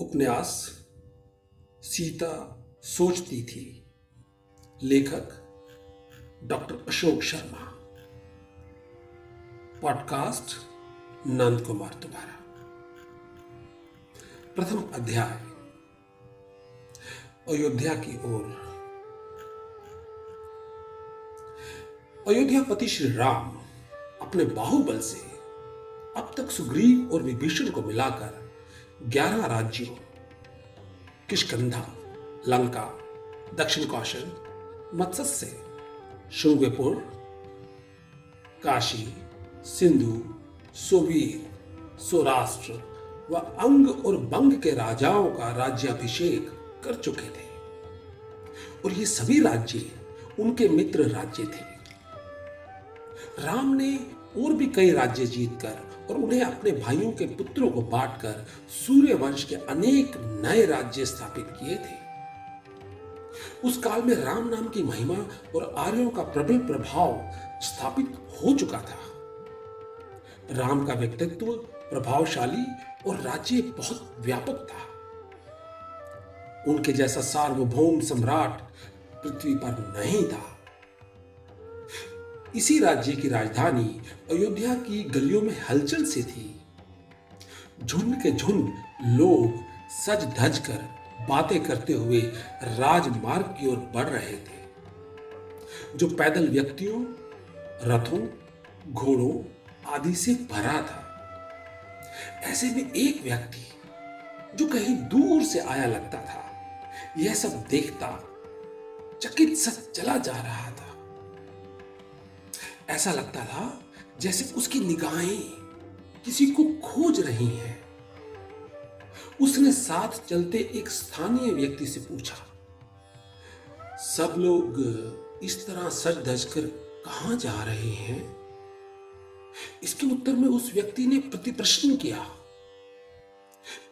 उपन्यास सीता सोचती थी। लेखक डॉक्टर अशोक शर्मा। पॉडकास्ट नंद कुमार तुम्हारा। प्रथम अध्याय। अयोध्या की ओर। अयोध्यापति श्री राम अपने बाहुबल से अब तक सुग्रीव और विभीषण को मिलाकर ग्यारह राज्यों किशकंधा लंका, दक्षिण कौशल मत्स्य शुंगपुर, काशी, सिंधु, सोवीर, सौराष्ट्र व अंग और बंग के राजाओं का राज्याभिषेक कर चुके थे। और ये सभी राज्य उनके मित्र राज्य थे। राम ने और भी कई राज्य जीतकर और उन्हें अपने भाइयों के पुत्रों को बांटकर सूर्य वंश के अनेक नए राज्य स्थापित किए थे। उस काल में राम नाम की महिमा और आर्यों का प्रबल प्रभाव स्थापित हो चुका था। राम का व्यक्तित्व प्रभावशाली और राज्य बहुत व्यापक था। उनके जैसा सार्वभौम सम्राट पृथ्वी पर नहीं था। इसी राज्य की राजधानी अयोध्या की गलियों में हलचल से थी। झुंड के झुंड लोग सज धज कर बातें करते हुए राजमार्ग की ओर बढ़ रहे थे। जो पैदल व्यक्तियों, रथों, घोड़ों आदि से भरा था। ऐसे में एक व्यक्ति जो कहीं दूर से आया लगता था, यह सब देखता चकित सच चला जा रहा था। ऐसा लगता था जैसे उसकी निगाहें किसी को खोज रही हैं। उसने साथ चलते एक स्थानीय व्यक्ति से पूछा, सब लोग इस तरह सज धज कर कहाँ जा रहे हैं? इसके उत्तर में उस व्यक्ति ने प्रति प्रश्न किया,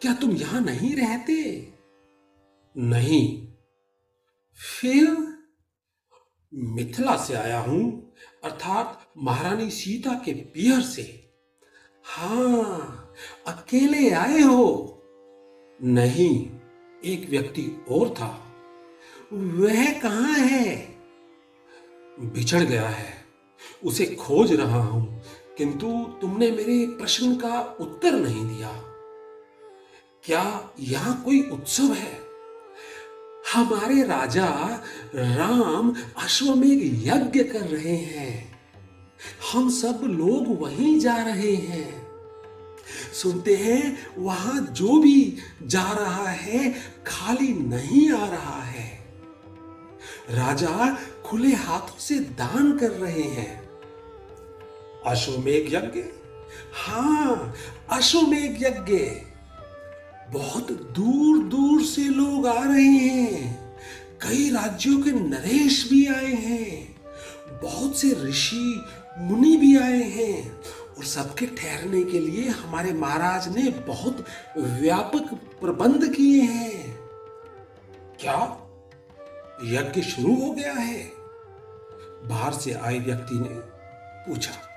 क्या तुम यहाँ नहीं रहते? नहीं। फिर मिथिला से आया हूँ। अर्थात महारानी सीता के पियर से। हाँ, अकेले आए हो। नहीं, एक व्यक्ति और था। वह कहाँ है? बिछड़ गया है। उसे खोज रहा हूँ, किंतु तुमने मेरे प्रश्न का उत्तर नहीं दिया। क्या यहाँ कोई उत्सव है? हमारे राजा राम अश्वमेघ यज्ञ कर रहे हैं। हम सब लोग वहीं जा रहे हैं। सुनते हैं, वहाँ जो भी जा रहा है, खाली नहीं आ रहा है। राजा खुले हाथों से दान कर रहे हैं। अश्वमेघ यज्ञ? हाँ, अश्वमेघ यज्ञ। बहुत दूर दूर से लोग आ रहे हैं। कई राज्यों के नरेश भी आए हैं। बहुत से ऋषि, मुनि भी आए हैं। और सबके ठहरने के लिए हमारे महाराज ने बहुत व्यापक प्रबंध किए हैं। क्या? यज्ञ शुरू हो गया है? बाहर से आए व्यक्ति ने पूछा।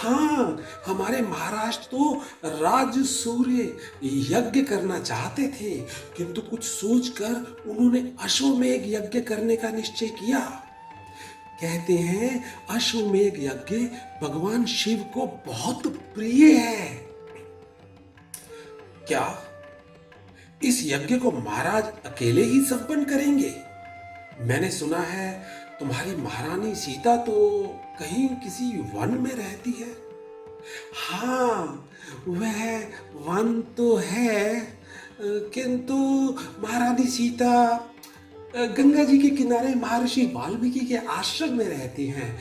हाँ हमारे महाराज तो राज सूर्य यज्ञ करना चाहते थे, किंतु कुछ सोचकर उन्होंने अश्वमेघ यज्ञ करने का निश्चय किया। कहते हैं, अश्वमेघ यज्ञ भगवान शिव को बहुत प्रिय है। क्या? इस यज्ञ को महाराज अकेले ही संपन्न करेंगे? मैंने सुना है तुम्हारी महारानी सीता तो कहीं किसी वन में रहती है। हाँ वह वन तो है, किंतु महारानी सीता, गंगा जी के किनारे महर्षि वाल्मीकि के आश्रम में रहती हैं।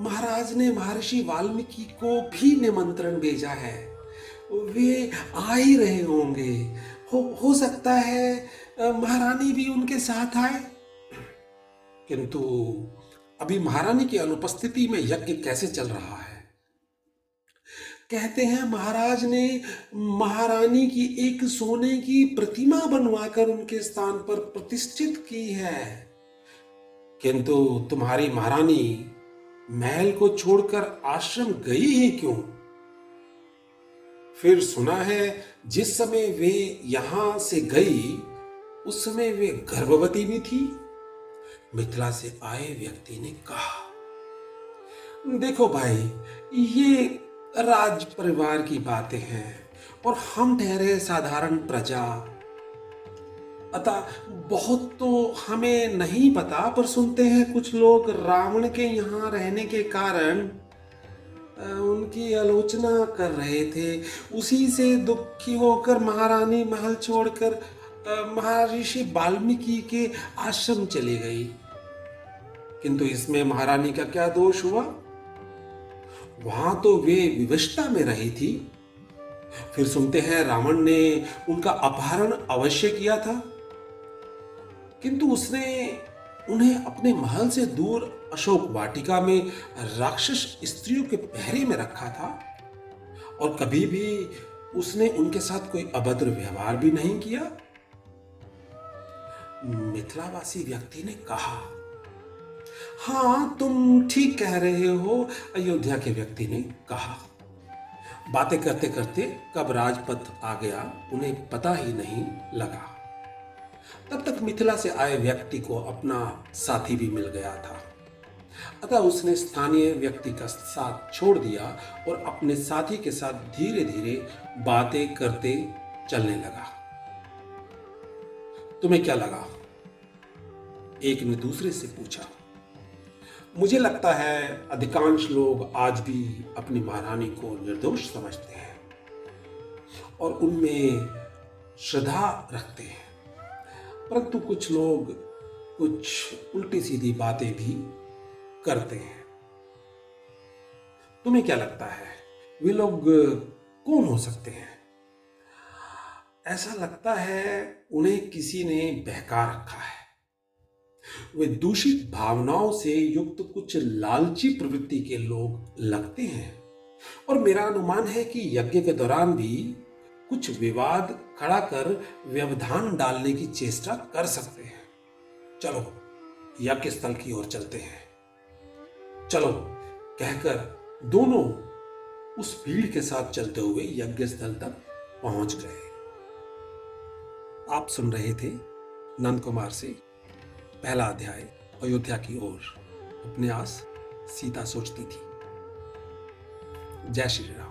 महाराज ने महर्षि वाल्मीकि को भी निमंत्रण भेजा है। वे आ ही रहे होंगे। हो हो सकता है, महारानी भी उनके साथ आए। किंतु अभी महारानी की अनुपस्थिति में यज्ञ कैसे चल रहा है? कहते हैं, महाराज ने महारानी की एक सोने की प्रतिमा बनवाकर उनके स्थान पर प्रतिष्ठित की है। किंतु तुम्हारी महारानी महल को छोड़कर आश्रम गई ही क्यों? फिर सुना है, जिस समय वे यहाँ से गई, उस समय वे गर्भवती भी थी। मिथिला से आए व्यक्ति ने कहा, देखो भाई, ये राज परिवार की बातें हैं और हम ठहरे साधारण प्रजा। अतः बहुत तो हमें नहीं पता, पर सुनते हैं कुछ लोग रावण के यहाँ रहने के कारण उनकी आलोचना कर रहे थे। उसी से दुखी होकर महारानी महल छोड़कर महर्षि वाल्मीकि के आश्रम चली गई। किंतु इसमें महारानी का क्या दोष हुआ? वहाँ तो वे विवशता में रही थी। फिर सुनते हैं रावण ने उनका अपहरण अवश्य किया था। किंतु उसने उन्हें अपने महल से दूर अशोक वाटिका में राक्षस स्त्रियों के पहरे में रखा था। और कभी भी उसने उनके साथ कोई अभद्र व्यवहार भी नहीं किया। मिथिलावासी व्यक्ति ने कहा, हाँ, तुम ठीक कह रहे हो, अयोध्या के व्यक्ति ने कहा। बातें करते करते कब राजपथ आ गया, उन्हें पता ही नहीं लगा। तब तक मिथिला से आए व्यक्ति को अपना साथी भी मिल गया था। अतः उसने स्थानीय व्यक्ति का साथ छोड़ दिया और अपने साथी के साथ धीरे धीरे बातें करते चलने लगा। तुम्हें क्या लगा? एक ने दूसरे से पूछा, मुझे लगता है अधिकांश लोग आज भी अपनी महारानी को निर्दोष समझते हैं और उनमें श्रद्धा रखते हैं। परंतु कुछ लोग कुछ उल्टी सीधी बातें भी करते हैं। तुम्हें क्या लगता है, वे लोग कौन हो सकते हैं? ऐसा लगता है उन्हें किसी ने बहका रखा है। वे दूषित भावनाओं से युक्त कुछ लालची प्रवृत्ति के लोग लगते हैं। और मेरा अनुमान है कि यज्ञ के दौरान भी कुछ विवाद खड़ा कर व्यवधान डालने की चेष्टा कर सकते हैं। चलो, यज्ञ स्थल की ओर चलते हैं। चलो, कहकर दोनों उस भीड़ के साथ चलते हुए यज्ञ स्थल तक पहुँच गए। आप सुन रहे थे नंद कुमार से पहला अध्याय, अयोध्या की ओर। उपन्यास, सीता सोचती थी। जय श्री राम।